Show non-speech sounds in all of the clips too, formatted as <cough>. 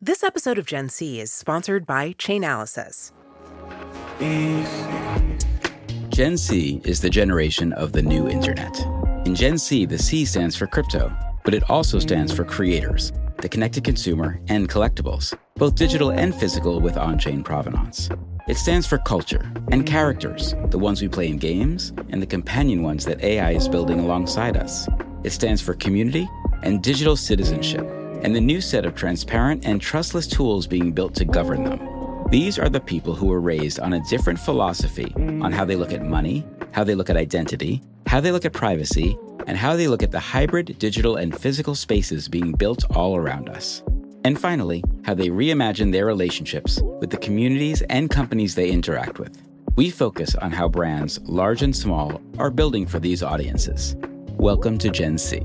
This episode of Gen C is sponsored by Chainalysis. Gen C is the generation of the new internet. In Gen C, the C stands for crypto, but it also stands for creators, the connected consumer, and collectibles, both digital and physical with on chain provenance. It stands for culture and characters, the ones we play in games and the companion ones that AI is building alongside us. It stands for community and digital citizenship and the new set of transparent and trustless tools being built to govern them. These are the people who were raised on a different philosophy on how they look at money, how they look at identity, how they look at privacy, and how they look at the hybrid digital and physical spaces being built all around us. And finally, how they reimagine their relationships with the communities and companies they interact with. We focus on how brands, large and small, are building for these audiences. Welcome to Gen C.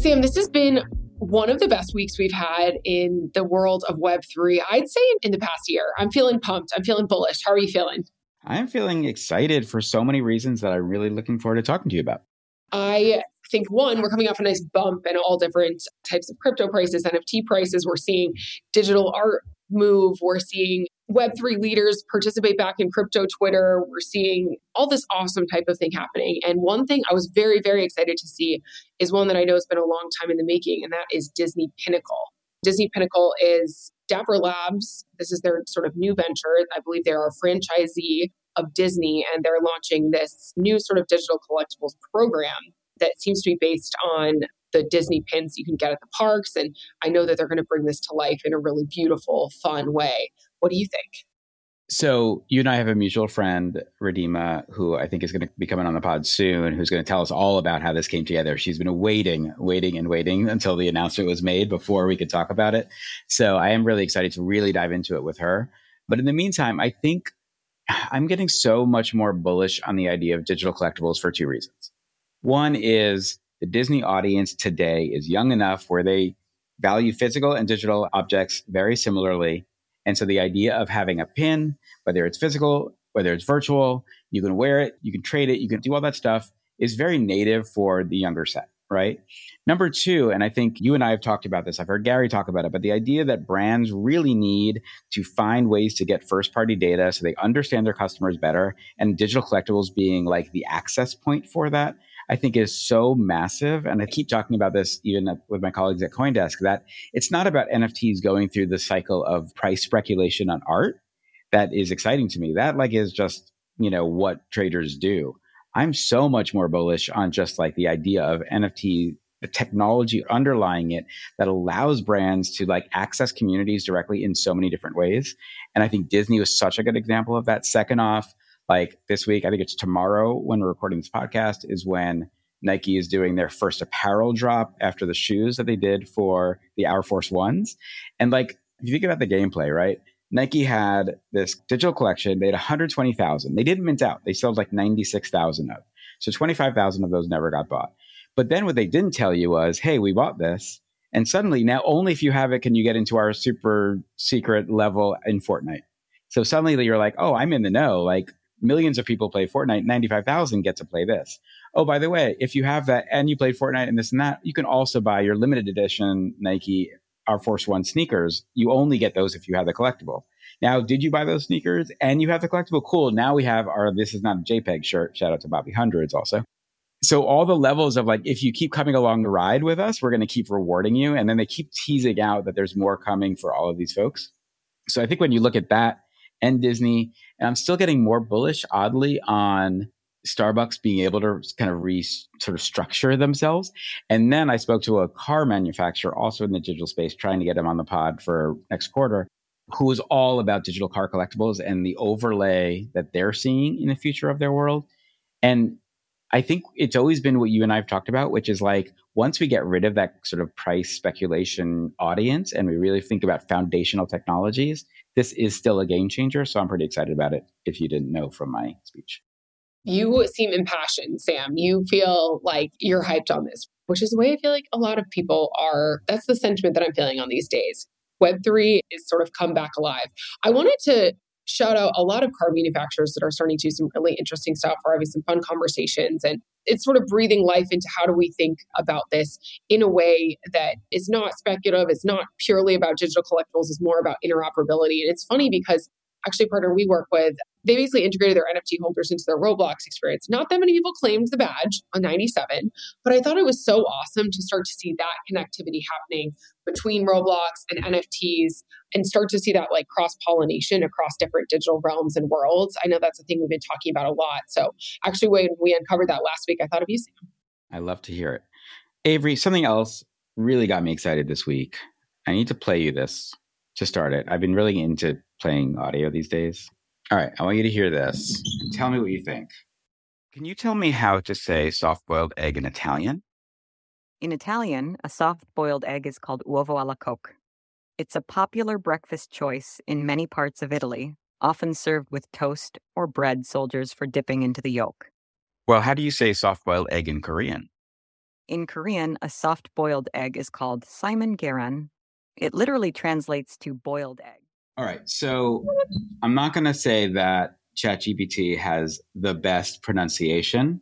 Sam, this has been one of the best weeks we've had in the world of Web3, I'd say in the past year. I'm feeling pumped. I'm feeling bullish. How are you feeling? I'm feeling excited for so many reasons that I'm really looking forward to talking to you about. I think one, we're coming off a nice bump in all different types of crypto prices, NFT prices. We're seeing digital art move. We're seeing Web3 leaders participate back in crypto Twitter. We're seeing all this awesome type of thing happening. And one thing I was very, very excited to see is one that I know has been a long time in the making, and that is Disney Pinnacle. Disney Pinnacle is Dapper Labs. This is their sort of new venture. I believe they're a franchisee of Disney, and they're launching this new sort of digital collectibles program that seems to be based on the Disney pins you can get at the parks. And I know that they're going to bring this to life in a really beautiful, fun way. What do you think? So you and I have a mutual friend, Radima, who I think is going to be coming on the pod soon, who's going to tell us all about how this came together. She's been waiting, waiting, and waiting until the announcement was made before we could talk about it. So I am really excited to really dive into it with her. But in the meantime, I think I'm getting so much more bullish on the idea of digital collectibles for two reasons. One is the Disney audience today is young enough where they value physical and digital objects very similarly. And so the idea of having a pin, whether it's physical, whether it's virtual, you can wear it, you can trade it, you can do all that stuff is very native for the younger set, right? Number two, and I think you and I have talked about this, I've heard Gary talk about it, but the idea that brands really need to find ways to get first party data so they understand their customers better and digital collectibles being like the access point for that I think is so massive. And I keep talking about this even with my colleagues at Coindesk that it's not about NFTs going through the cycle of price speculation on art. That is exciting to me. That like is just, you know, what traders do. I'm so much more bullish on just like the idea of NFT the technology underlying it that allows brands to like access communities directly in so many different ways. And I think Disney was such a good example of that. Second off, like this week, I think it's tomorrow when we're recording this podcast, is when Nike is doing their first apparel drop after the shoes that they did for the Air Force Ones. And like, if you think about the gameplay, right? Nike had this digital collection. They had 120,000. They didn't mint out. They sold like 96,000 of. So 25,000 of those never got bought. But then what they didn't tell you was, hey, we bought this. And suddenly now only if you have it can you get into our super secret level in Fortnite. So suddenly you're like, oh, I'm in the know. Like millions of people play Fortnite, 95,000 get to play this. Oh, by the way, if you have that and you played Fortnite and this and that, you can also buy your limited edition Nike Air Force One sneakers. You only get those if you have the collectible. Now, did you buy those sneakers and you have the collectible? Cool. Now we have our This Is Not a JPEG shirt. Shout out to Bobby Hundreds also. So all the levels of like, if you keep coming along the ride with us, we're going to keep rewarding you. And then they keep teasing out that there's more coming for all of these folks. So I think when you look at that and Disney. And I'm still getting more bullish, oddly, on Starbucks being able to kind of re sort of structure themselves. And then I spoke to a car manufacturer also in the digital space, trying to get them on the pod for next quarter, who was all about digital car collectibles and the overlay that they're seeing in the future of their world. And I think it's always been what you and I have talked about, which is like once we get rid of that sort of price speculation audience and we really think about foundational technologies, this is still a game changer. So I'm pretty excited about it if you didn't know from my speech. You seem impassioned, Sam. You feel like you're hyped on this, which is the way I feel like a lot of people are. That's the sentiment that I'm feeling on these days. Web3 is sort of come back alive. I wanted to shout out a lot of car manufacturers that are starting to do some really interesting stuff. We're having some fun conversations and it's sort of breathing life into how do we think about this in a way that is not speculative, it's not purely about digital collectibles, it's more about interoperability. And it's funny because actually partner we work with, they basically integrated their NFT holders into their Roblox experience. Not that many people claimed the badge on 97, but I thought it was so awesome to start to see that connectivity happening between Roblox and NFTs and start to see that like cross pollination across different digital realms and worlds. I know that's a thing we've been talking about a lot. So actually, when we uncovered that last week, I thought of you, Sam. I love to hear it. Avery, something else really got me excited this week. I need to play you this to start it. I've been really into playing audio these days. All right, I want you to hear this. Tell me what you think. Can you tell me how to say soft boiled egg in Italian? In Italian, a soft boiled egg is called uovo alla coque. It's a popular breakfast choice in many parts of Italy, often served with toast or bread soldiers for dipping into the yolk. Well, how do you say soft boiled egg in Korean? In Korean, a soft boiled egg is called simon geran. It literally translates to boiled egg. All right. So I'm not going to say that ChatGPT has the best pronunciation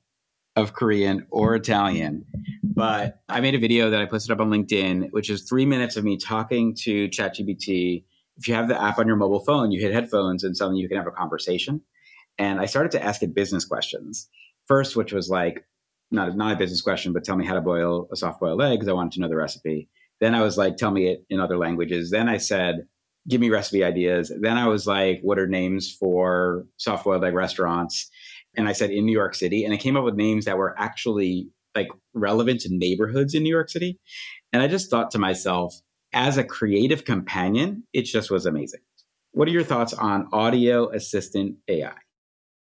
of Korean or Italian, but I made a video that I posted up on LinkedIn, which is three minutes of me talking to ChatGPT. If you have the app on your mobile phone, you hit headphones and suddenly you can have a conversation. And I started to ask it business questions. First, which was like, not, not a business question, but tell me how to boil a soft boiled egg because I wanted to know the recipe. Then I was like, tell me it in other languages. Then I said, give me recipe ideas. Then I was like, what are names for soft boiled egg restaurants? And I said in New York City. And I came up with names that were actually like relevant to neighborhoods in New York City. And I just thought to myself, as a creative companion, it just was amazing. What are your thoughts on audio assistant AI?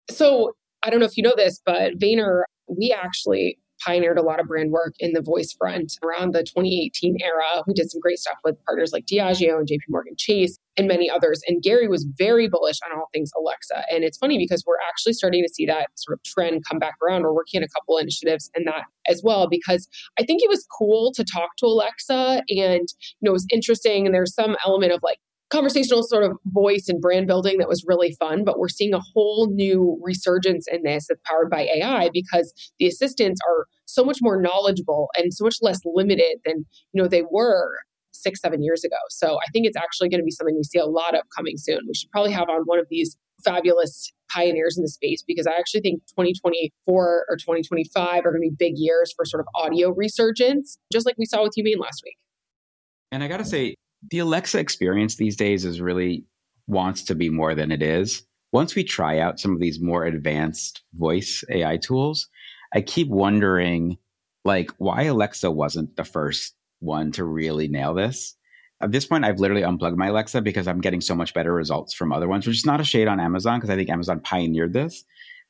So I don't know if you know this, but Vayner, we actually pioneered a lot of brand work in the voice front around the 2018 era. We did some great stuff with partners like Diageo and JP Morgan Chase and many others. And Gary was very bullish on all things Alexa. And it's funny because we're actually starting to see that sort of trend come back around. We're working on a couple initiatives in that as well because I think it was cool to talk to Alexa and you know it was interesting and there's some element of like conversational sort of voice and brand building that was really fun. But we're seeing a whole new resurgence in this that's powered by AI because the assistants are so much more knowledgeable and so much less limited than you know they were six seven years ago so i think it's actually going to be something we see a lot of coming soon we should probably have on one of these fabulous pioneers in the space because i actually think 2024 or 2025 are going to be big years for sort of audio resurgence just like we saw with humane last week and i gotta say the Alexa experience these days is really wants to be more than it is. Once we try out some of these more advanced voice AI tools, I keep wondering like why Alexa wasn't the first one to really nail this. At this point, I've literally unplugged my Alexa because I'm getting so much better results from other ones, which is not a shade on Amazon because I think Amazon pioneered this.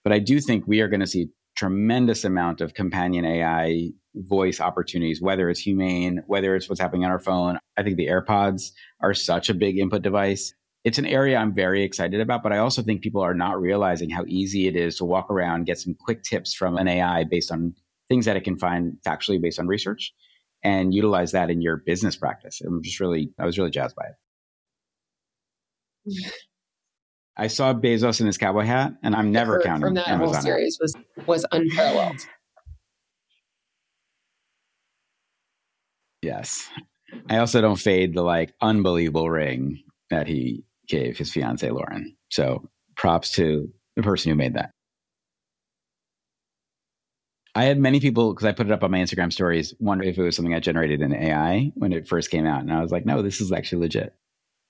But I do think we are going to see tremendous amount of companion AI voice opportunities, whether it's humane, whether it's what's happening on our phone. I think the AirPods are such a big input device. It's an area I'm very excited about, but I also think people are not realizing how easy it is to walk around, get some quick tips from an AI based on things that it can find factually based on research and utilize that in your business practice. I'm just really, I was really jazzed by it. Mm-hmm. I saw Bezos in his cowboy hat, and I'm never counting from that Amazon whole series was was unparalleled. Yes. I also don't fade the like unbelievable ring that he gave his fiance Lauren. So props to the person who made that. I had many people because I put it up on my Instagram stories wonder if it was something I generated in AI when it first came out, and I was like, no, this is actually legit.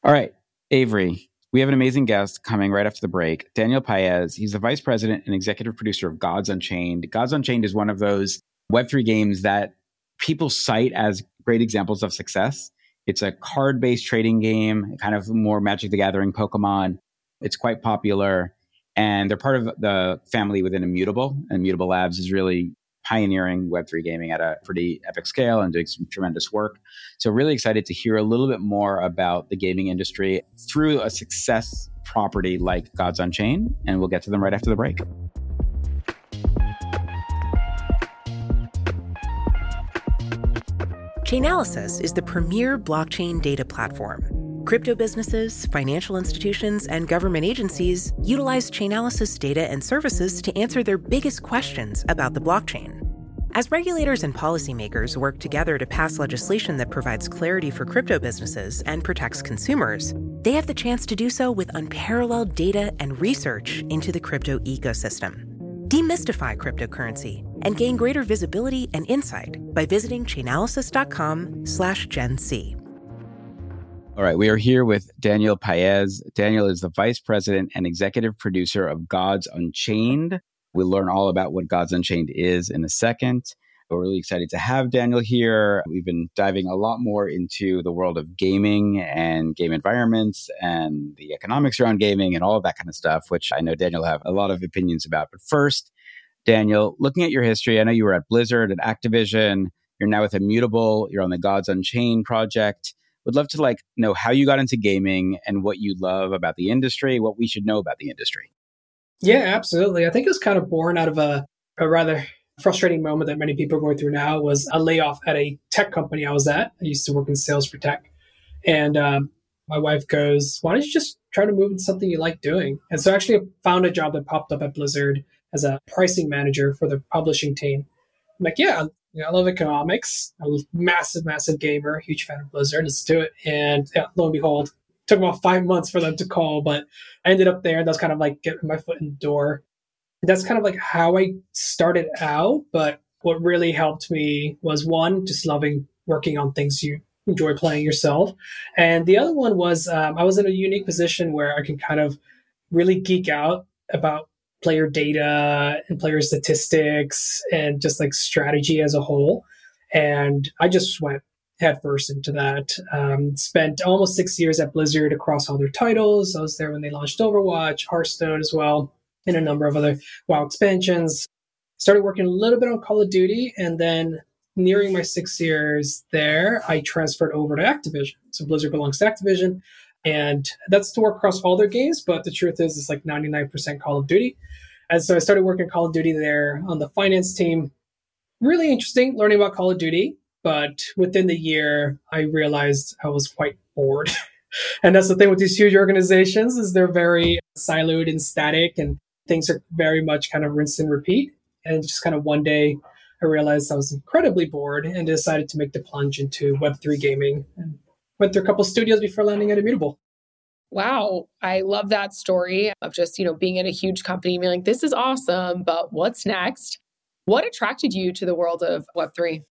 All right, Avery, we have an amazing guest coming right after the break. Daniel Paez. He's the vice president and executive producer of Gods Unchained. Gods Unchained is one of those Web3 games that people cite as great examples of success. It's a card based trading game, kind of more Magic the Gathering Pokemon. It's quite popular. And they're part of the family within Immutable. Immutable Labs is really pioneering Web3 gaming at a pretty epic scale and doing some tremendous work. So, really excited to hear a little bit more about the gaming industry through a success property like Gods Unchained. And we'll get to them right after the break. Chainalysis is the premier blockchain data platform. Crypto businesses, financial institutions, and government agencies utilize Chainalysis data and services to answer their biggest questions about the blockchain. As regulators and policymakers work together to pass legislation that provides clarity for crypto businesses and protects consumers, they have the chance to do so with unparalleled data and research into the crypto ecosystem. Demystify cryptocurrency and gain greater visibility and insight by visiting chainalysis.com/gen c. All right, we are here with Daniel Paez. Daniel is the vice president and executive producer of Gods Unchained. We'll learn all about what Gods Unchained is in a second. We're really excited to have Daniel here. We've been diving a lot more into the world of gaming and game environments and the economics around gaming and all of that kind of stuff, which I know Daniel have a lot of opinions about. But first, Daniel, looking at your history, I know you were at Blizzard, at Activision. You're now with Immutable. You're on the Gods Unchained project would love to like know how you got into gaming and what you love about the industry, what we should know about the industry. Yeah, absolutely. I think it was kind of born out of a, a rather frustrating moment that many people are going through now was a layoff at a tech company I was at. I used to work in sales for tech. And um, my wife goes, why don't you just try to move into something you like doing? And so I actually found a job that popped up at Blizzard as a pricing manager for the publishing team. I'm like, yeah, I love economics. I'm a massive, massive gamer, huge fan of Blizzard. Let's do it. And yeah, lo and behold, took about five months for them to call, but I ended up there. That's kind of like getting my foot in the door. That's kind of like how I started out. But what really helped me was one, just loving working on things you enjoy playing yourself. And the other one was um, I was in a unique position where I can kind of really geek out about player data and player statistics and just like strategy as a whole. And I just went headfirst into that. Um, spent almost six years at Blizzard across all their titles. I was there when they launched Overwatch, Hearthstone as well, and a number of other WoW expansions. Started working a little bit on Call of Duty, and then nearing my six years there, I transferred over to Activision. So Blizzard belongs to Activision, and that's to work across all their games. But the truth is, it's like 99% Call of Duty. And so I started working Call of Duty there on the finance team. Really interesting learning about Call of Duty. But within the year, I realized I was quite bored. <laughs> and that's the thing with these huge organizations is they're very siloed and static and things are very much kind of rinse and repeat. And just kind of one day, I realized I was incredibly bored and decided to make the plunge into Web3 gaming and went through a couple studios before landing at Immutable. Wow, I love that story of just, you know, being in a huge company, being like, this is awesome, but what's next? What attracted you to the world of Web3?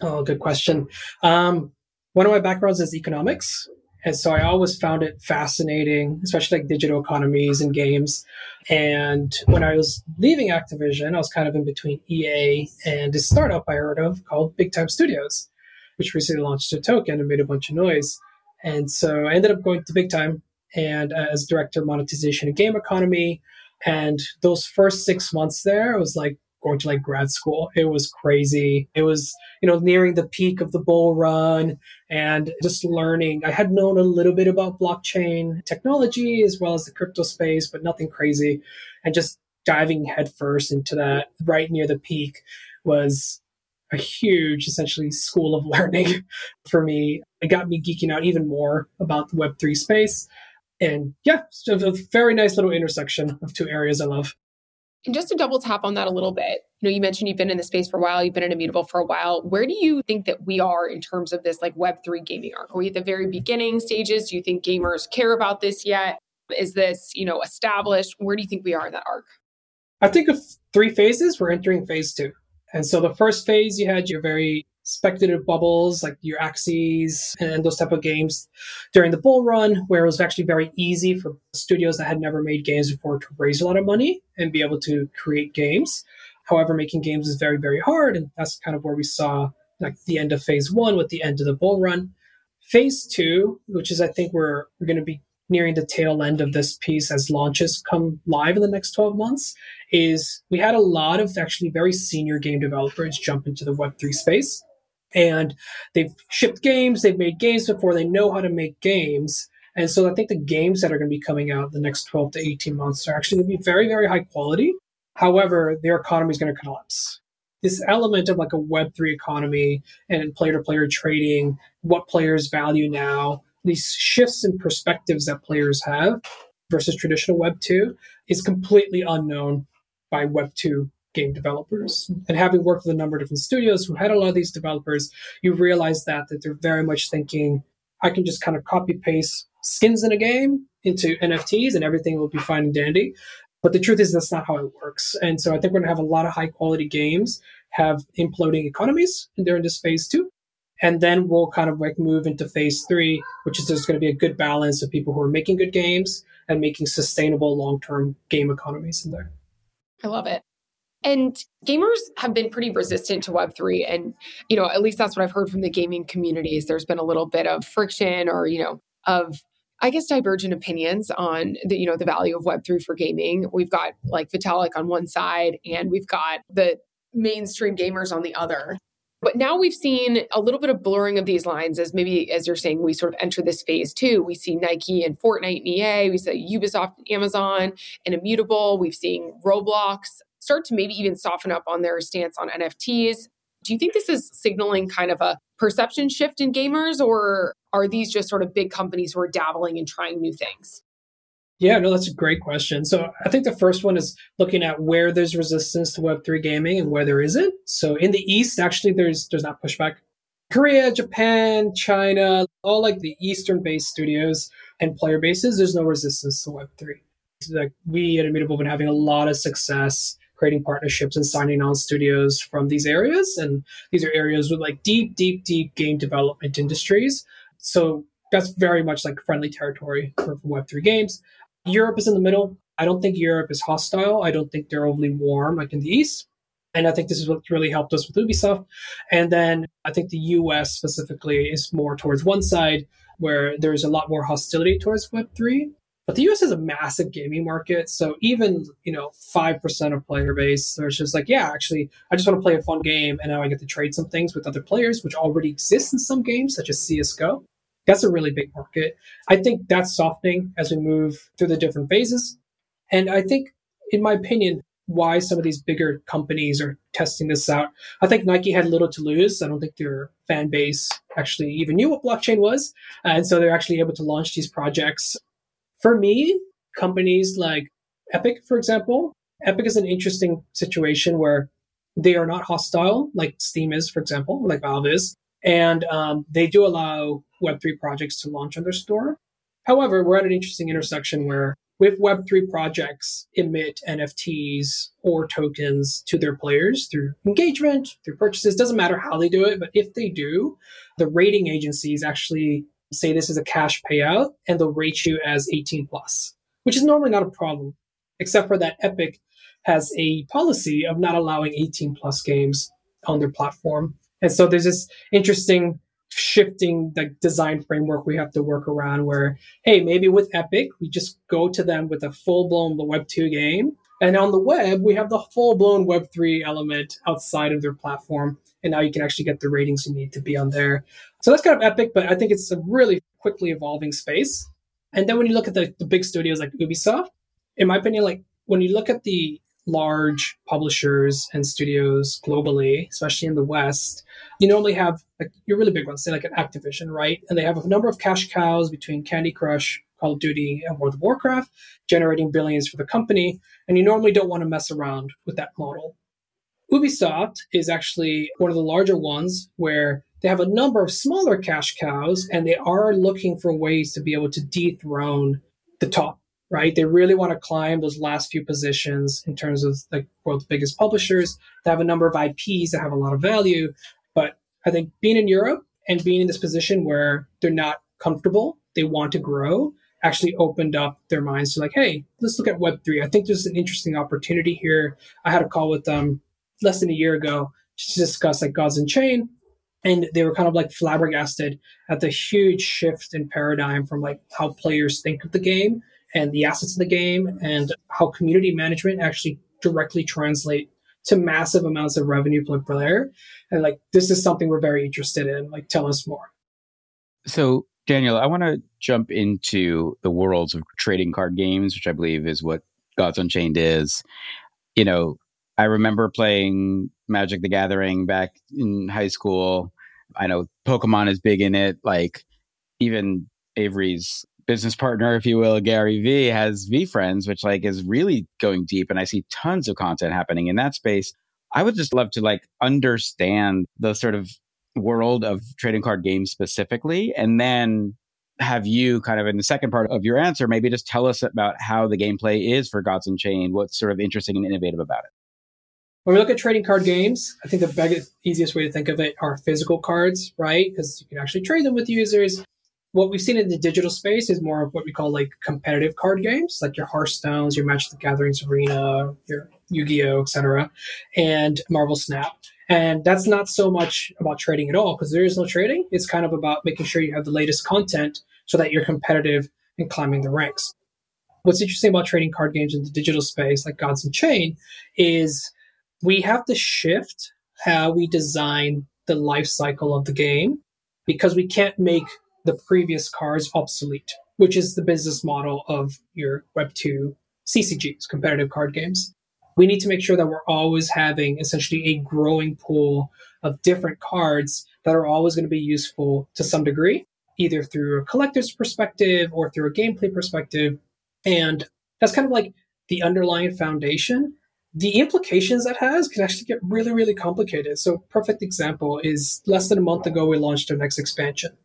Oh, good question. Um, one of my backgrounds is economics. And so I always found it fascinating, especially like digital economies and games. And when I was leaving Activision, I was kind of in between EA and a startup I heard of called Big Time Studios, which recently launched a token and made a bunch of noise. And so I ended up going to Big Time and uh, as director of monetization and game economy. And those first six months there, I was like going to like grad school. It was crazy. It was, you know, nearing the peak of the bull run and just learning. I had known a little bit about blockchain technology as well as the crypto space, but nothing crazy. And just diving headfirst into that right near the peak was a huge, essentially, school of <laughs> learning for me. It got me geeking out even more about the Web3 space. And yeah, so a very nice little intersection of two areas I love. And just to double tap on that a little bit, you know, you mentioned you've been in the space for a while, you've been in Immutable for a while. Where do you think that we are in terms of this like Web3 gaming arc? Are we at the very beginning stages? Do you think gamers care about this yet? Is this, you know, established? Where do you think we are in that arc? I think of three phases. We're entering phase two. And so the first phase, you had your very speculative bubbles like your Axies and those type of games during the bull run, where it was actually very easy for studios that had never made games before to raise a lot of money and be able to create games. However, making games is very, very hard. And that's kind of where we saw like the end of phase one with the end of the bull run. Phase two, which is I think we're we're going to be nearing the tail end of this piece as launches come live in the next 12 months, is we had a lot of actually very senior game developers jump into the Web3 space and they've shipped games, they've made games before, they know how to make games. And so I think the games that are going to be coming out the next 12 to 18 months are actually going to be very, very high quality. However, their economy is going to collapse. This element of like a Web3 economy and player to player trading, what players value now, these shifts in perspectives that players have versus traditional Web 2 is completely unknown by Web 2 game developers. And having worked with a number of different studios who had a lot of these developers, you realize that that they're very much thinking, I can just kind of copy paste skins in a game into NFTs and everything will be fine and dandy. But the truth is that's not how it works. And so I think we're gonna have a lot of high quality games have imploding economies during this phase two. And then we'll kind of like move into phase three, which is there's going to be a good balance of people who are making good games and making sustainable long term game economies in there. I love it. And gamers have been pretty resistant to Web3. And, you know, at least that's what I've heard from the gaming communities. There's been a little bit of friction or, you know, of I guess divergent opinions on the you know the value of Web3 for gaming. We've got like Vitalik on one side and we've got the mainstream gamers on the other. But now we've seen a little bit of blurring of these lines as maybe, as you're saying, we sort of enter this phase two. We see Nike and Fortnite and EA, we see Ubisoft, Amazon, and Immutable. We've seen Roblox start to maybe even soften up on their stance on NFTs. Do you think this is signaling kind of a perception shift in gamers, or are these just sort of big companies who are dabbling and trying new things? Yeah, no, that's a great question. So I think the first one is looking at where there's resistance to Web3 gaming and where there isn't. So in the East, actually, there's there's not pushback. Korea, Japan, China, all like the Eastern based studios and player bases, there's no resistance to Web3. So like we at Immutable have been having a lot of success creating partnerships and signing on studios from these areas. And these are areas with like deep, deep, deep game development industries. So that's very much like friendly territory for, for Web3 games. Europe is in the middle. I don't think Europe is hostile. I don't think they're overly warm like in the East. And I think this is what really helped us with Ubisoft. And then I think the US specifically is more towards one side where there's a lot more hostility towards Web3. But the US has a massive gaming market. So even, you know, 5% of player base, there's just like, yeah, actually, I just want to play a fun game. And now I get to trade some things with other players, which already exists in some games, such as CSGO. That's a really big market. I think that's softening as we move through the different phases. And I think, in my opinion, why some of these bigger companies are testing this out. I think Nike had little to lose. I don't think their fan base actually even knew what blockchain was. And so they're actually able to launch these projects. For me, companies like Epic, for example, Epic is an interesting situation where they are not hostile like Steam is, for example, like Valve is. And um, they do allow Web3 projects to launch on their store. However, we're at an interesting intersection where with Web3 projects emit NFTs or tokens to their players through engagement, through purchases. Doesn't matter how they do it, but if they do, the rating agencies actually say this is a cash payout and they'll rate you as 18 plus, which is normally not a problem, except for that Epic has a policy of not allowing 18 plus games on their platform. And so there's this interesting shifting design framework we have to work around where, hey, maybe with Epic, we just go to them with a full blown Web 2 game. And on the web, we have the full blown Web 3 element outside of their platform. And now you can actually get the ratings you need to be on there. So that's kind of epic, but I think it's a really quickly evolving space. And then when you look at the, the big studios like Ubisoft, in my opinion, like when you look at the large publishers and studios globally, especially in the West, you normally have like your really big ones, say like an Activision, right? And they have a number of cash cows between Candy Crush, Call of Duty, and World of Warcraft, generating billions for the company. And you normally don't want to mess around with that model. Ubisoft is actually one of the larger ones where they have a number of smaller cash cows and they are looking for ways to be able to dethrone the top right? They really want to climb those last few positions in terms of the world's biggest publishers. They have a number of IPs that have a lot of value. But I think being in Europe and being in this position where they're not comfortable, they want to grow, actually opened up their minds to like, hey, let's look at Web3. I think there's an interesting opportunity here. I had a call with them less than a year ago to discuss like Gods Unchained, And they were kind of like flabbergasted at the huge shift in paradigm from like how players think of the game and the assets of the game and how community management actually directly translate to massive amounts of revenue per player. And like, this is something we're very interested in. Like, tell us more. So, Daniel, I want to jump into the worlds of trading card games, which I believe is what Gods Unchained is. You know, I remember playing Magic the Gathering back in high school. I know Pokemon is big in it. Like, even Avery's business partner, if you will, Gary Vee, has VeeFriends, which like is really going deep. And I see tons of content happening in that space. I would just love to like understand the sort of world of trading card games specifically, and then have you kind of in the second part of your answer, maybe just tell us about how the gameplay is for Gods Unchained, what's sort of interesting and innovative about it. When we look at trading card games, I think the biggest, easiest way to think of it are physical cards, right? Because you can actually trade them with users. What we've seen in the digital space is more of what we call like competitive card games, like your Hearthstones, your Magic the Gatherings Arena, your Yu-Gi-Oh, etc., and Marvel Snap. And that's not so much about trading at all because there is no trading. It's kind of about making sure you have the latest content so that you're competitive and climbing the ranks. What's interesting about trading card games in the digital space, like Gods Unchained, is we have to shift how we design the life cycle of the game because we can't make the previous cards obsolete, which is the business model of your Web2 CCGs, competitive card games we need to make sure that we're always having essentially a growing pool of different cards that are always going to be useful to some degree, either through a collector's perspective or through a gameplay perspective. And that's kind of like the underlying foundation. The implications that has can actually get really, really complicated. So, perfect example is less than a month ago, we launched our next expansion.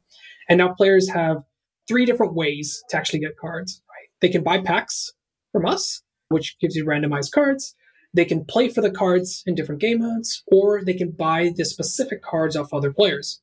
And now players have three different ways to actually get cards. Right? They can buy packs from us, which gives you randomized cards. They can play for the cards in different game modes, or they can buy the specific cards off other players.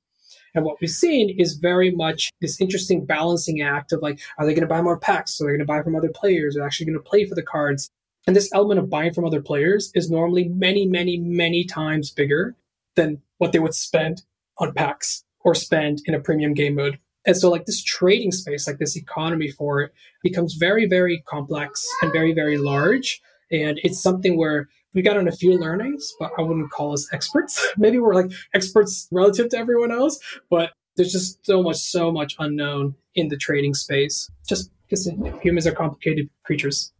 And what we've seen is very much this interesting balancing act of like, are they going to buy more packs? So they're going to buy from other players. Are They're actually going to play for the cards. And this element of buying from other players is normally many, many, many times bigger than what they would spend on packs or spend in a premium game mode. And so, like this trading space, like this economy for it, becomes very, very complex and very, very large. And it's something where we got on a few learnings, but I wouldn't call us experts. <laughs> Maybe we're like experts relative to everyone else, but there's just so much, so much unknown in the trading space, just because humans are complicated creatures.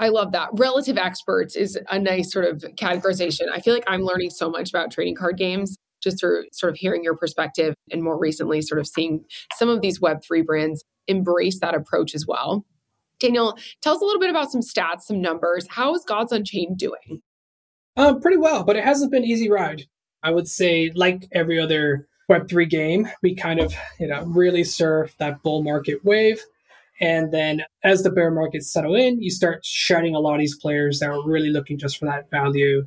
I love that. Relative experts is a nice sort of categorization. I feel like I'm learning so much about trading card games just through sort of hearing your perspective and more recently sort of seeing some of these Web3 brands embrace that approach as well. Daniel, tell us a little bit about some stats, some numbers. How is Gods Unchained doing? Um, pretty well, but it hasn't been easy ride. I would say, like every other Web3 game, we kind of, you know, really surf that bull market wave. And then as the bear markets settle in, you start shedding a lot of these players that are really looking just for that value.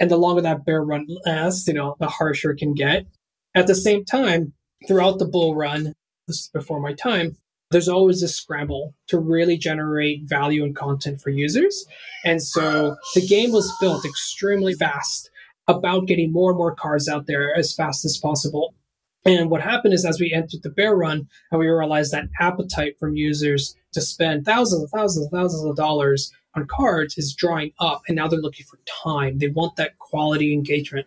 And the longer that bear run lasts, you know, the harsher it can get. At the same time, throughout the bull run, this is before my time, there's always a scramble to really generate value and content for users. And so the game was built extremely fast about getting more and more cards out there as fast as possible. And what happened is as we entered the bear run and we realized that appetite from users to spend thousands and thousands and thousands of dollars on cards is drawing up. And now they're looking for time. They want that quality engagement.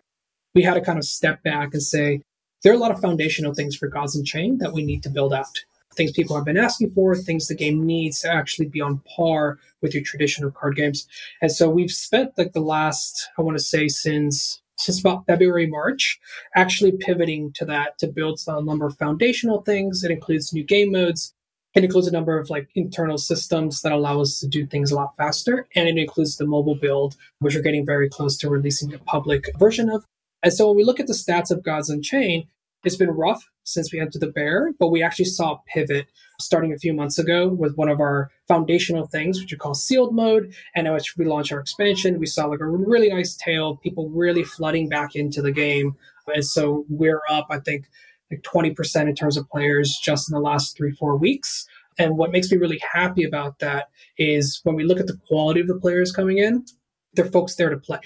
We had to kind of step back and say, there are a lot of foundational things for Gods Unchained that we need to build out things people have been asking for, things the game needs to actually be on par with your traditional card games. And so we've spent like the last, I want to say, since since about February, March, actually pivoting to that to build a number of foundational things. It includes new game modes. It includes a number of like internal systems that allow us to do things a lot faster. And it includes the mobile build, which we're getting very close to releasing a public version of. And so when we look at the stats of Gods Unchained, it's been rough since we entered the bear, but we actually saw a pivot starting a few months ago with one of our foundational things, which we call sealed mode. And as we launched our expansion, we saw like a really nice tail, people really flooding back into the game. And so we're up, I think, like 20% in terms of players just in the last three, four weeks. And what makes me really happy about that is when we look at the quality of the players coming in, they're folks there to play.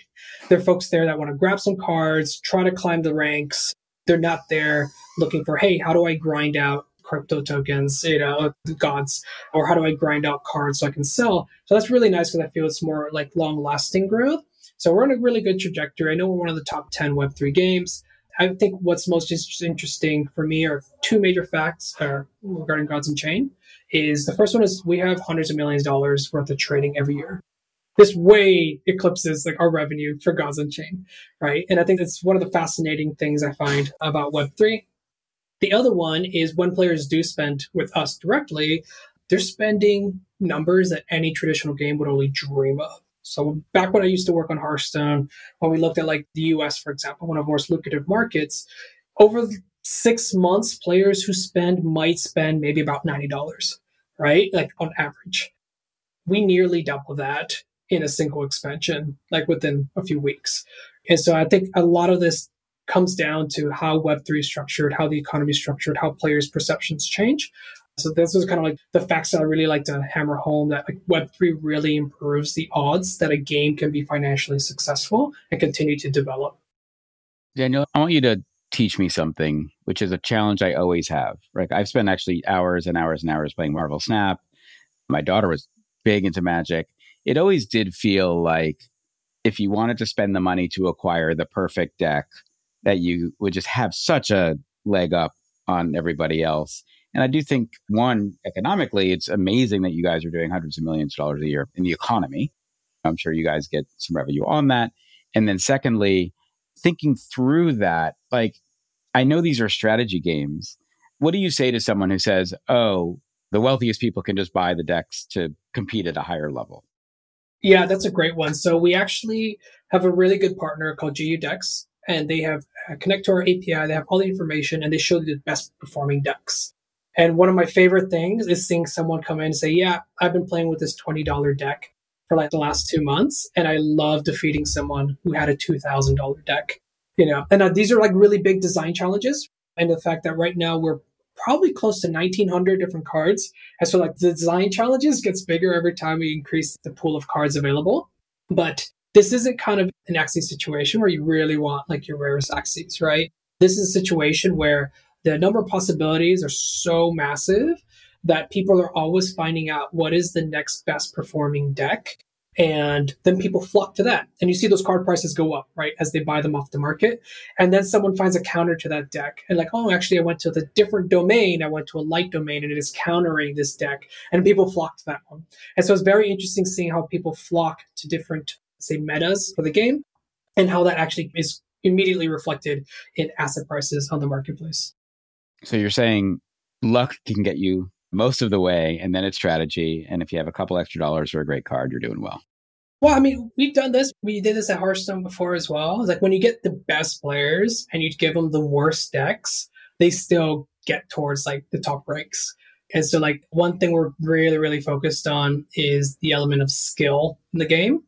They're folks there that want to grab some cards, try to climb the ranks, they're not there looking for, hey, how do I grind out crypto tokens, you know, gods, or how do I grind out cards so I can sell? So that's really nice because I feel it's more like long lasting growth. So we're on a really good trajectory. I know we're one of the top 10 Web3 games. I think what's most interesting for me are two major facts uh, regarding Gods Unchained. Is the first one is we have hundreds of millions of dollars worth of trading every year this way eclipses like our revenue for Gods Unchained, right? And I think that's one of the fascinating things I find about Web3. The other one is when players do spend with us directly, they're spending numbers that any traditional game would only dream of. So back when I used to work on Hearthstone, when we looked at like the US, for example, one of the most lucrative markets, over six months, players who spend might spend maybe about $90, right? Like on average. We nearly double that in a single expansion, like within a few weeks. And so I think a lot of this comes down to how Web3 is structured, how the economy is structured, how players' perceptions change. So this is kind of like the facts that I really like to hammer home that like Web3 really improves the odds that a game can be financially successful and continue to develop. Daniel, I want you to teach me something, which is a challenge I always have. Right. I've spent actually hours and hours and hours playing Marvel Snap. My daughter was big into magic. It always did feel like if you wanted to spend the money to acquire the perfect deck, that you would just have such a leg up on everybody else. And I do think, one, economically, it's amazing that you guys are doing hundreds of millions of dollars a year in the economy. I'm sure you guys get some revenue on that. And then, secondly, thinking through that, like, I know these are strategy games. What do you say to someone who says, oh, the wealthiest people can just buy the decks to compete at a higher level? Yeah, that's a great one. So we actually have a really good partner called GU and they have uh, connect to our API. They have all the information, and they show you the best performing decks. And one of my favorite things is seeing someone come in and say, Yeah, I've been playing with this $20 deck for like the last two months, and I love defeating someone who had a $2,000 deck. You know, and uh, these are like really big design challenges. And the fact that right now we're probably close to 1900 different cards. And so like the design challenges gets bigger every time we increase the pool of cards available. But this isn't kind of an Axie situation where you really want like your rarest Axies, right? This is a situation where the number of possibilities are so massive that people are always finding out what is the next best performing deck. And then people flock to that. And you see those card prices go up, right, as they buy them off the market. And then someone finds a counter to that deck. And like, oh, actually, I went to the different domain. I went to a light domain and it is countering this deck. And people flock to that one. And so it's very interesting seeing how people flock to different, say, metas for the game and how that actually is immediately reflected in asset prices on the marketplace. So you're saying luck can get you most of the way, and then it's strategy. And if you have a couple extra dollars or a great card, you're doing well. Well, I mean, we've done this. We did this at Hearthstone before as well. It's like when you get the best players and you give them the worst decks, they still get towards like the top ranks. And so, like, one thing we're really, really focused on is the element of skill in the game,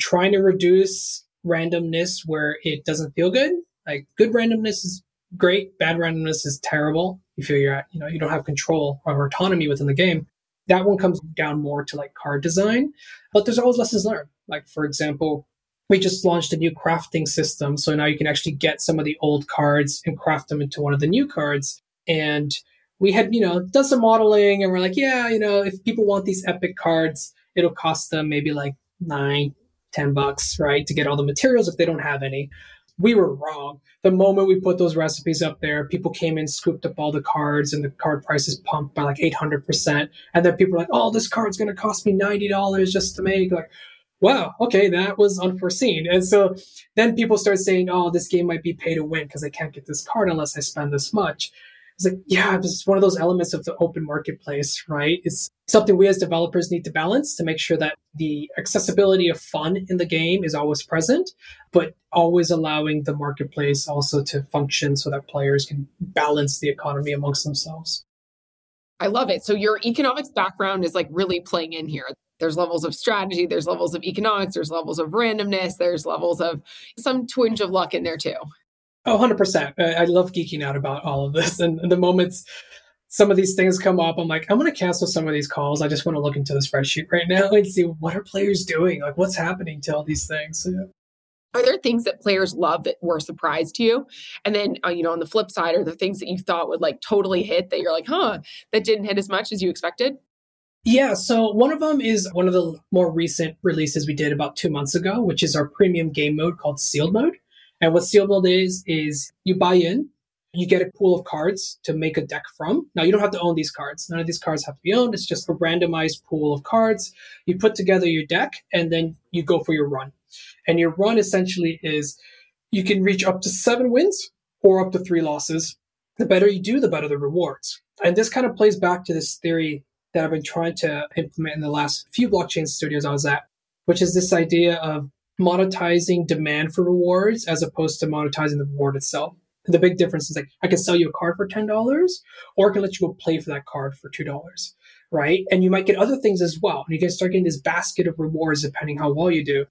trying to reduce randomness where it doesn't feel good. Like, good randomness is great. Bad randomness is terrible. You feel you're at, you know, you don't have control or autonomy within the game. That one comes down more to like card design, but there's always lessons learned. Like, for example, we just launched a new crafting system. So now you can actually get some of the old cards and craft them into one of the new cards. And we had, you know, done some modeling and we're like, yeah, you know, if people want these epic cards, it'll cost them maybe like nine, ten bucks, right? To get all the materials if they don't have any we were wrong. The moment we put those recipes up there, people came in, scooped up all the cards, and the card prices pumped by like 800%. And then people were like, oh, this card's going to cost me $90 just to make. Like, wow, okay, that was unforeseen. And so then people start saying, oh, this game might be pay to win because I can't get this card unless I spend this much. It's like, yeah, it's one of those elements of the open marketplace, right? It's something we as developers need to balance to make sure that the accessibility of fun in the game is always present, but always allowing the marketplace also to function so that players can balance the economy amongst themselves. I love it. So your economics background is like really playing in here. There's levels of strategy, there's levels of economics, there's levels of randomness, there's levels of some twinge of luck in there too. Oh, 100%. I love geeking out about all of this. <laughs> And the moments some of these things come up, I'm like, I'm going to cancel some of these calls. I just want to look into the spreadsheet right now <laughs> and see what are players doing? Like, what's happening to all these things? Yeah. Are there things that players love that were a surprise to you? And then, uh, you know, on the flip side, are there things that you thought would like totally hit that you're like, huh, that didn't hit as much as you expected? Yeah, so one of them is one of the more recent releases we did about two months ago, which is our premium game mode called Sealed Mode. And what sealed Build is, is you buy in, you get a pool of cards to make a deck from. Now, you don't have to own these cards. None of these cards have to be owned. It's just a randomized pool of cards. You put together your deck and then you go for your run. And your run essentially is you can reach up to seven wins or up to three losses. the better you do, the better the rewards. And this kind of plays back to this theory that I've been trying to implement in the last few blockchain studios I was at, which is this idea of monetizing demand for rewards as opposed to monetizing the reward itself. The big difference is like I can sell you a card for ten dollars, or I can let you go play for that card for two dollars, right? And you might get other things as well. And you can start getting this basket of rewards depending how well you do.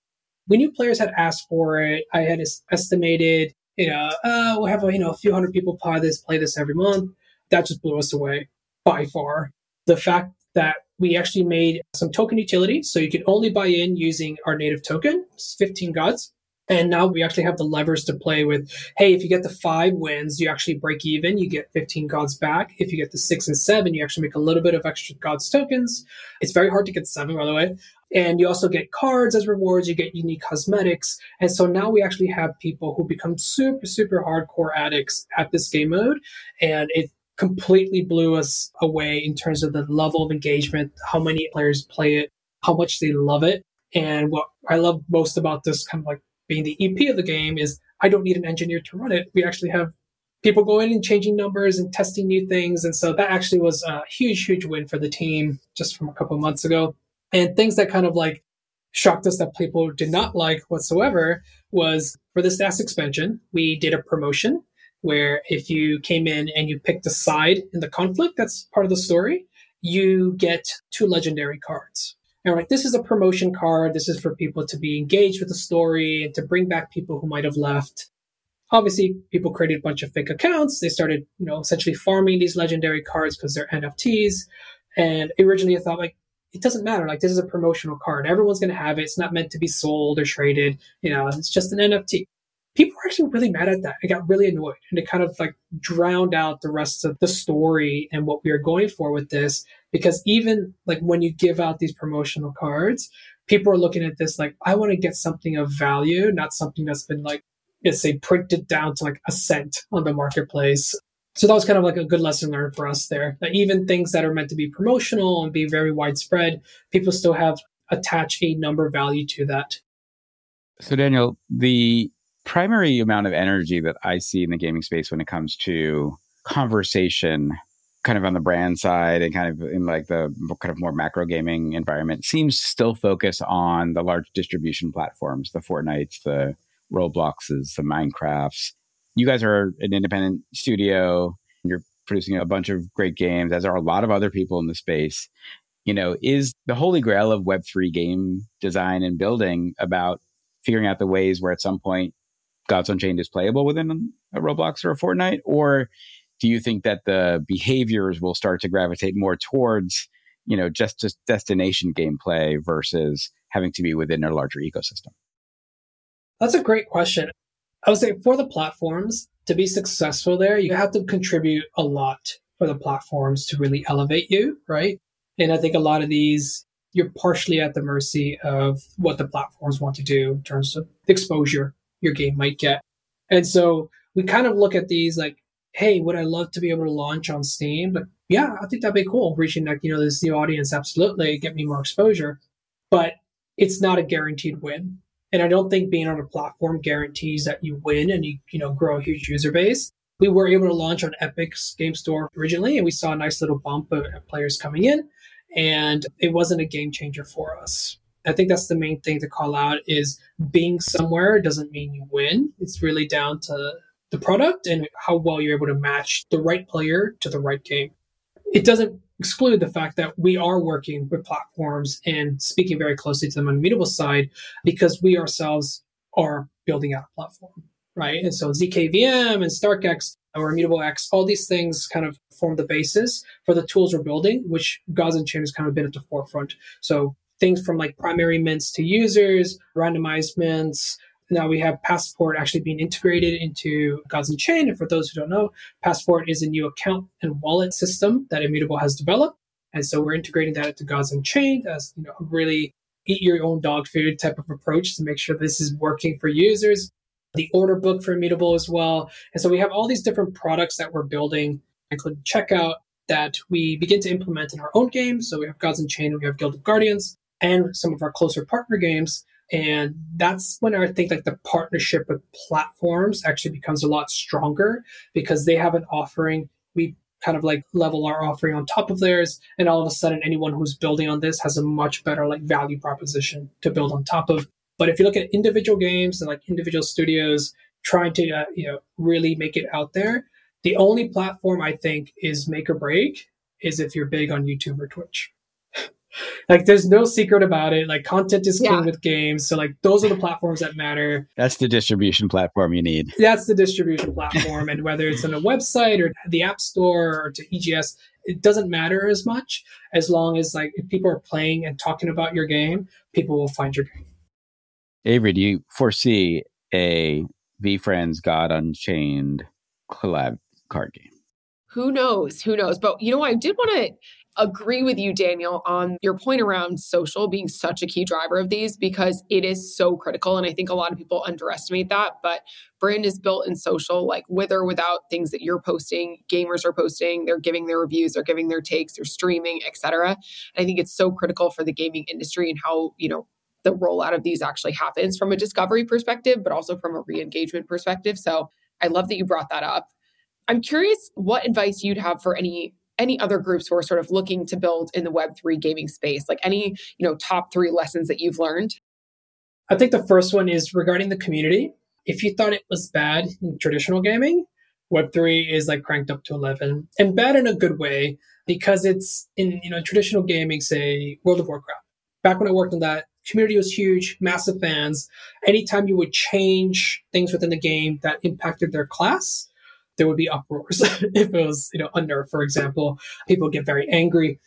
We knew players had asked for it. I had estimated, you know, uh, we'll have you know a few hundred people play this, play this every month. That just blew us away by far. The fact that we actually made some token utility. So you can only buy in using our native token, 15 gods. And now we actually have the levers to play with. Hey, if you get the five wins, you actually break even. You get 15 gods back. If you get the six and seven, you actually make a little bit of extra gods tokens. It's very hard to get seven, by the way. And you also get cards as rewards. You get unique cosmetics. And so now we actually have people who become super, super hardcore addicts at this game mode. And it completely blew us away in terms of the level of engagement, how many players play it, how much they love it. And what I love most about this kind of like being the EP of the game is I don't need an engineer to run it. We actually have people going and changing numbers and testing new things. And so that actually was a huge, huge win for the team just from a couple months ago. And things that kind of like shocked us that people did not like whatsoever was for the SaaS expansion, we did a promotion where if you came in and you picked a side in the conflict, that's part of the story, you get two legendary cards. And like, this is a promotion card. This is for people to be engaged with the story and to bring back people who might have left. Obviously, people created a bunch of fake accounts. They started, you know, essentially farming these legendary cards because they're NFTs. And originally I thought like, it doesn't matter. Like this is a promotional card. Everyone's going to have it. It's not meant to be sold or traded. You know, it's just an NFT people were actually really mad at that. I got really annoyed and it kind of like drowned out the rest of the story and what we were going for with this. Because even like when you give out these promotional cards, people are looking at this like, I want to get something of value, not something that's been like, let's say printed down to like a cent on the marketplace. So that was kind of like a good lesson learned for us there. That even things that are meant to be promotional and be very widespread, people still have attach a number value to that. So Daniel, the primary amount of energy that I see in the gaming space when it comes to conversation, kind of on the brand side and kind of in like the kind of more macro gaming environment, seems still focus on the large distribution platforms, the Fortnites, the Robloxes, the Minecrafts. You guys are an independent studio. You're producing a bunch of great games, as are a lot of other people in the space. You know, is the holy grail of Web3 game design and building about figuring out the ways where at some point Gods Unchained is playable within a Roblox or a Fortnite? Or do you think that the behaviors will start to gravitate more towards, you know, just just destination gameplay versus having to be within a larger ecosystem? That's a great question. I would say for the platforms to be successful there, you have to contribute a lot for the platforms to really elevate you, right? And I think a lot of these, you're partially at the mercy of what the platforms want to do in terms of exposure your game might get. And so we kind of look at these like, hey, would I love to be able to launch on Steam? But yeah, I think that'd be cool. Reaching like, you know, this new audience, absolutely, get me more exposure. But it's not a guaranteed win. And I don't think being on a platform guarantees that you win and you, you know, grow a huge user base. We were able to launch on Epic's game store originally, and we saw a nice little bump of players coming in, and it wasn't a game changer for us. I think that's the main thing to call out is being somewhere doesn't mean you win. It's really down to the product and how well you're able to match the right player to the right game. It doesn't exclude the fact that we are working with platforms and speaking very closely to them on the Immutable side because we ourselves are building out a platform, right? And so ZKVM and StarkEx or Immutable X, all these things kind of form the basis for the tools we're building, which Gods Unchained has kind of been at the forefront. So things from like primary mints to users, randomized mints. Now we have Passport actually being integrated into Gods Unchained. And for those who don't know, Passport is a new account and wallet system that Immutable has developed. And so we're integrating that into Gods Unchained as you know, a really eat your own dog food type of approach to make sure this is working for users. The order book for Immutable as well. And so we have all these different products that we're building, including checkout, that we begin to implement in our own games. So we have Gods Unchained, we have Guild of Guardians, and some of our closer partner games And that's when I think like the partnership with platforms actually becomes a lot stronger because they have an offering. We kind of like level our offering on top of theirs. And all of a sudden, anyone who's building on this has a much better like value proposition to build on top of. But if you look at individual games and like individual studios trying to, uh, you know, really make it out there, the only platform I think is make or break is if you're big on YouTube or Twitch. <laughs> like there's no secret about it. Like content is king yeah. with games. So like those are the platforms that matter. That's the distribution platform you need. That's the distribution platform. and whether it's on a website or the app store or to EGS, it doesn't matter as much as long as like if people are playing and talking about your game, people will find your game. Avery, do you foresee a VeeFriends God Unchained collab card game? Who knows? Who knows? But you know, I did want to agree with you, Daniel, on your point around social being such a key driver of these because it is so critical. And I think a lot of people underestimate that. But brand is built in social, like with or without things that you're posting, gamers are posting, they're giving their reviews, they're giving their takes, they're streaming, etc. I think it's so critical for the gaming industry and how, you know, the rollout of these actually happens from a discovery perspective, but also from a re engagement perspective. So I love that you brought that up. I'm curious what advice you'd have for any any other groups who are sort of looking to build in the web3 gaming space like any you know top three lessons that you've learned? I think the first one is regarding the community. If you thought it was bad in traditional gaming web3 is like cranked up to 11 and bad in a good way because it's in you know traditional gaming say world of warcraft. Back when i worked on that community was huge massive fans. Anytime you would change things within the game that impacted their class there would be uproars <laughs> if it was, you know, under, for example. People get very angry.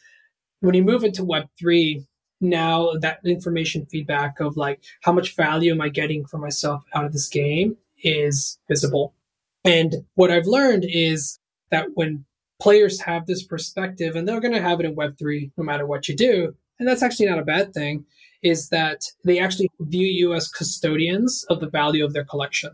When you move into Web3, now that information feedback of like how much value am I getting for myself out of this game is visible. And what I've learned is that when players have this perspective, and they're going to have it in Web3 no matter what you do, and that's actually not a bad thing, is that they actually view you as custodians of the value of their collection.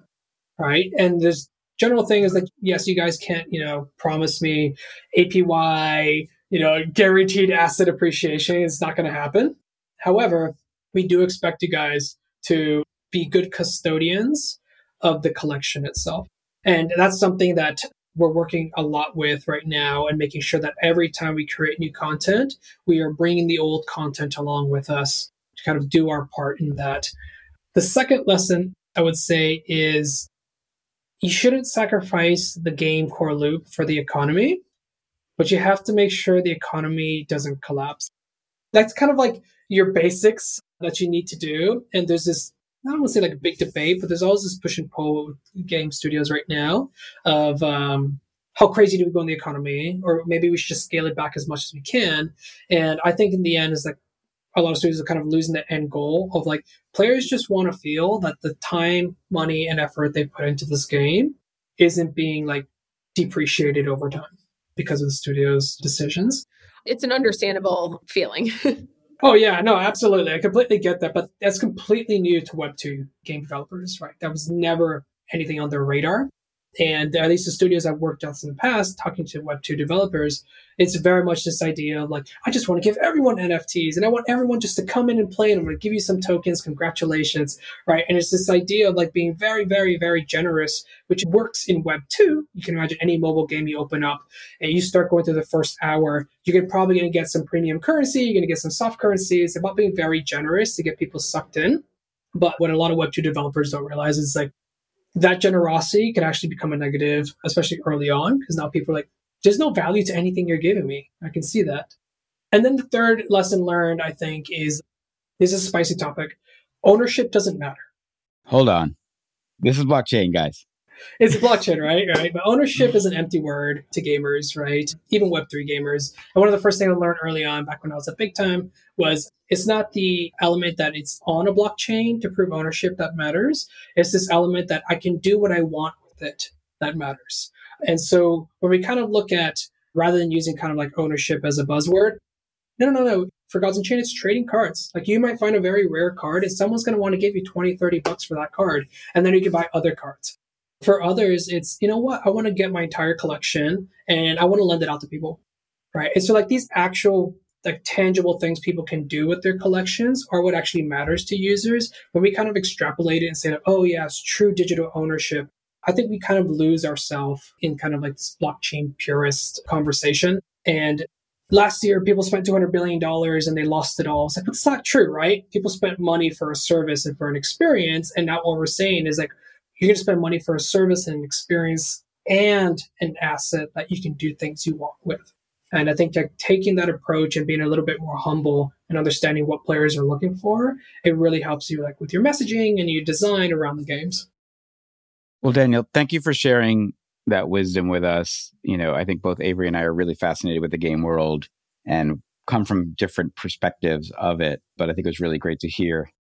Right. And there's general thing is like, yes, you guys can't, you know, promise me APY, you know, guaranteed asset appreciation. It's not going to happen. However, we do expect you guys to be good custodians of the collection itself. And that's something that we're working a lot with right now and making sure that every time we create new content, we are bringing the old content along with us to kind of do our part in that. The second lesson I would say is you shouldn't sacrifice the game core loop for the economy, but you have to make sure the economy doesn't collapse. That's kind of like your basics that you need to do. And there's this, I don't want to say like a big debate, but there's always this push and pull with game studios right now of um, how crazy do we go in the economy, or maybe we should just scale it back as much as we can. And I think in the end is like a lot of studios are kind of losing the end goal of like players just want to feel that the time, money, and effort they put into this game isn't being like depreciated over time because of the studio's decisions. It's an understandable feeling. <laughs> oh yeah, no, absolutely. I completely get that, but that's completely new to Web two game developers, right? That was never anything on their radar. And at least the studios I've worked at in the past, talking to Web2 developers, it's very much this idea of like, I just want to give everyone NFTs and I want everyone just to come in and play and I'm going to give you some tokens. Congratulations. Right. And it's this idea of like being very, very, very generous, which works in Web2. You can imagine any mobile game you open up and you start going through the first hour, you're probably going to get some premium currency. You're going to get some soft currency. It's about being very generous to get people sucked in. But what a lot of Web2 developers don't realize is like that generosity can actually become a negative, especially early on, because now people are like, there's no value to anything you're giving me. I can see that. And then the third lesson learned, I think, is this is a spicy topic. Ownership doesn't matter. Hold on. This is blockchain, guys it's a blockchain, right? Right. But ownership is an empty word to gamers, right? Even Web3 gamers. And one of the first things I learned early on, back when I was at Big Time, was it's not the element that it's on a blockchain to prove ownership that matters. It's this element that I can do what I want with it that matters. And so when we kind of look at rather than using kind of like ownership as a buzzword, no, no, no. For Gods Unchained, it's trading cards. Like you might find a very rare card and someone's going to want to give you 20, 30 bucks for that card. And then you can buy other cards. For others, it's, you know what? I want to get my entire collection and I want to lend it out to people. Right. And so like these actual like tangible things people can do with their collections are what actually matters to users. When we kind of extrapolate it and say, oh, yes, true digital ownership, I think we kind of lose ourselves in kind of like this blockchain purist conversation. And last year, people spent $200 billion and they lost it all. It's like, that's not true, right? People spent money for a service and for an experience. And now what we're saying is like, you're going to spend money for a service and an experience and an asset that you can do things you want with. And I think like taking that approach and being a little bit more humble and understanding what players are looking for, it really helps you like with your messaging and your design around the games. Well, Daniel, thank you for sharing that wisdom with us. You know, I think both Avery and I are really fascinated with the game world and come from different perspectives of it. But I think it was really great to hear.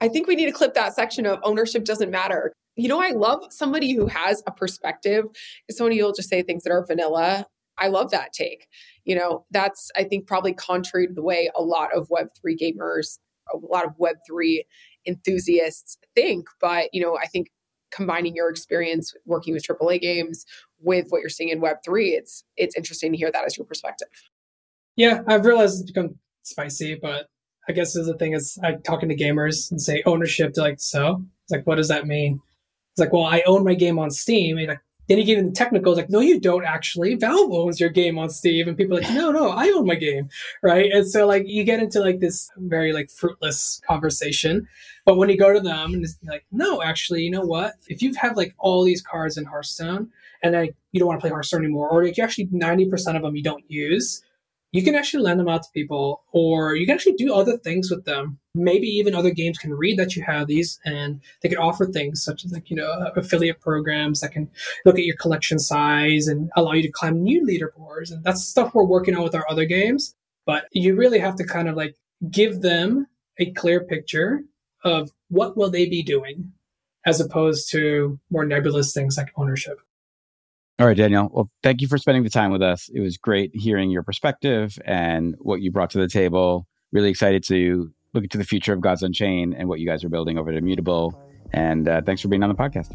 I think we need to clip that section of ownership doesn't matter. You know, I love somebody who has a perspective. Somebody will just say things that are vanilla. I love that take you know, that's, I think, probably contrary to the way a lot of Web3 gamers, a lot of Web3 enthusiasts think. But, you know, I think combining your experience working with AAA games with what you're seeing in Web3, it's, it's interesting to hear that as your perspective. Yeah, I've realized it's become spicy, but I guess the thing is, I'm talking to gamers and say ownership. Like, so? It's like, what does that mean? It's like, well, I own my game on Steam. And then you get into the technical, like, no, you don't actually. Valve owns your game on Steam. And people are like, no, no, I own my game. Right. And so like you get into like this very like fruitless conversation. But when you go to them and it's like, no, actually, you know what? If you have like all these cards in Hearthstone and like you don't want to play Hearthstone anymore, or like you actually 90% of them you don't use, you can actually lend them out to people or you can actually do other things with them. Maybe even other games can read that you have these and they can offer things such as like you know uh, affiliate programs that can look at your collection size and allow you to climb new leaderboards and that's stuff we're working on with our other games. But you really have to kind of like give them a clear picture of what will they be doing as opposed to more nebulous things like ownership all right, Daniel. Well, thank you for spending the time with us. It was great hearing your perspective and what you brought to the table. Really excited to look into the future of Gods Unchained and what you guys are building over at Immutable. And uh, thanks for being on the podcast.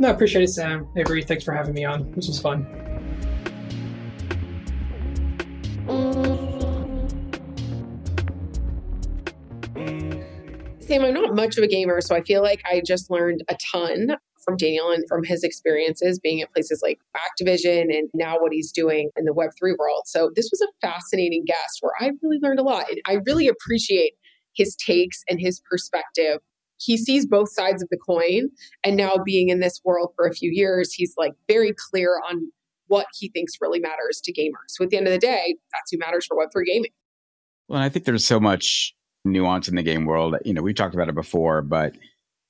No, I appreciate it, Sam. Avery, thanks for having me on. This was fun. Sam, I'm not much of a gamer, so I feel like I just learned a ton from Daniel and from his experiences being at places like Activision and now what he's doing in the Web3 world. So this was a fascinating guest where I really learned a lot. I really appreciate his takes and his perspective. He sees both sides of the coin. And now being in this world for a few years, he's like very clear on what he thinks really matters to gamers. So at the end of the day, that's who matters for Web3 gaming. Well, I think there's so much nuance in the game world. You know, we've talked about it before, but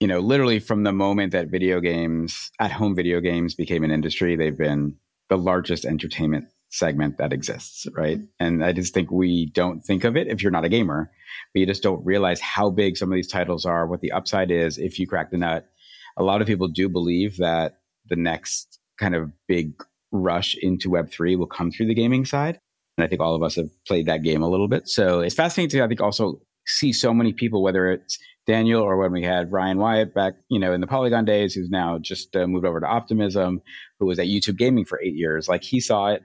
you know, literally from the moment that video games, at home video games became an industry, they've been the largest entertainment segment that exists, right? Mm-hmm. And I just think we don't think of it if you're not a gamer, but you just don't realize how big some of these titles are, what the upside is if you crack the nut. A lot of people do believe that the next kind of big rush into Web3 will come through the gaming side. And I think all of us have played that game a little bit. So it's fascinating to, I think, also see so many people, whether it's Daniel or when we had Ryan Wyatt back, you know, in the Polygon days, who's now just uh, moved over to Optimism, who was at YouTube Gaming for eight years. Like he saw it.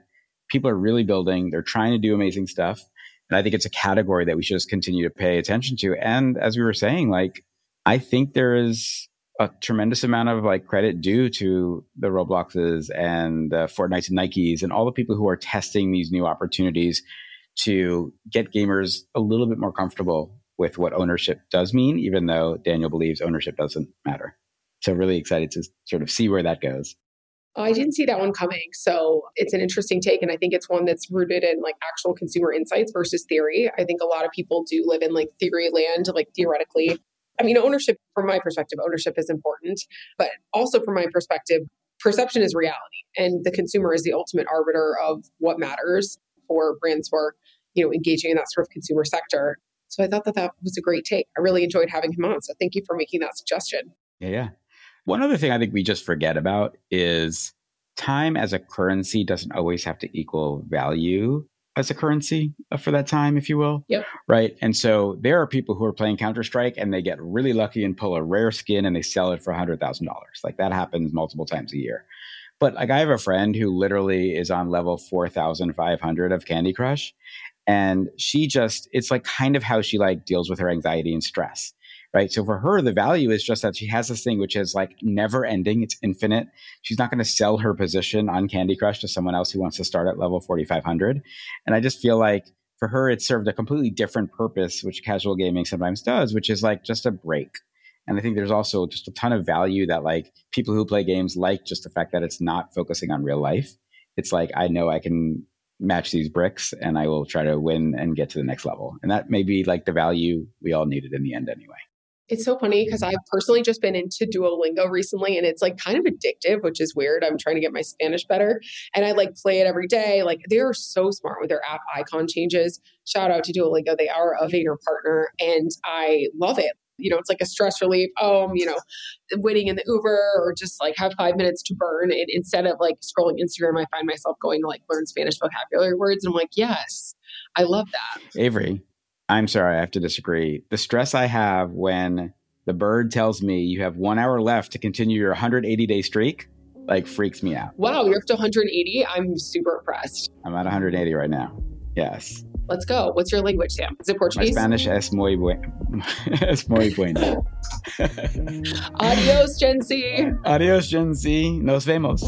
People are really building. They're trying to do amazing stuff. And I think it's a category that we should just continue to pay attention to. And as we were saying, like, I think there is a tremendous amount of like credit due to the Robloxes and the Fortnites and Nikes and all the people who are testing these new opportunities to get gamers a little bit more comfortable with what ownership does mean, even though Daniel believes ownership doesn't matter. So really excited to sort of see where that goes. Oh, I didn't see that one coming. So it's an interesting take. And I think it's one that's rooted in like actual consumer insights versus theory. I think a lot of people do live in like theory land, like theoretically. I mean, ownership, from my perspective, ownership is important. But also from my perspective, perception is reality. And the consumer is the ultimate arbiter of what matters for brands who are, you know, engaging in that sort of consumer sector. So I thought that that was a great take. I really enjoyed having him on. So thank you for making that suggestion. Yeah, yeah. One other thing I think we just forget about is time as a currency doesn't always have to equal value as a currency for that time, if you will. Yep. Right. And so there are people who are playing Counter Strike and they get really lucky and pull a rare skin and they sell it for $100,000. Like that happens multiple times a year. But like I have a friend who literally is on level 4,500 of Candy Crush And she just, it's like kind of how she like deals with her anxiety and stress right? So for her, the value is just that she has this thing which is like never ending. It's infinite. She's not going to sell her position on Candy Crush to someone else who wants to start at level 4,500. And I just feel like for her, it served a completely different purpose, which casual gaming sometimes does, which is like just a break. And I think there's also just a ton of value that like people who play games like just the fact that it's not focusing on real life. It's like, I know I can match these bricks and I will try to win and get to the next level. And that may be like the value we all needed in the end anyway. It's so funny because I've personally just been into Duolingo recently and it's like kind of addictive, which is weird. I'm trying to get my Spanish better and I like play it every day. Like they're so smart with their app icon changes. Shout out to Duolingo. They are a Vayner partner and I love it. You know, it's like a stress relief. Oh, I'm, you know, waiting in the Uber or just like have five minutes to burn. And instead of like scrolling Instagram, I find myself going to like learn Spanish vocabulary words. And I'm like, yes, I love that. Avery, I'm sorry, I have to disagree. The stress I have when the bird tells me you have one hour left to continue your 180 day streak like freaks me out. Wow, you're up to 180. I'm super impressed. I'm at 180 right now. Yes. Let's go. What's your language, Sam? Is it Portuguese? My Spanish es muy, buen. <laughs> es muy bueno. Adios, Gen C. Adios, Gen C. Nos vemos.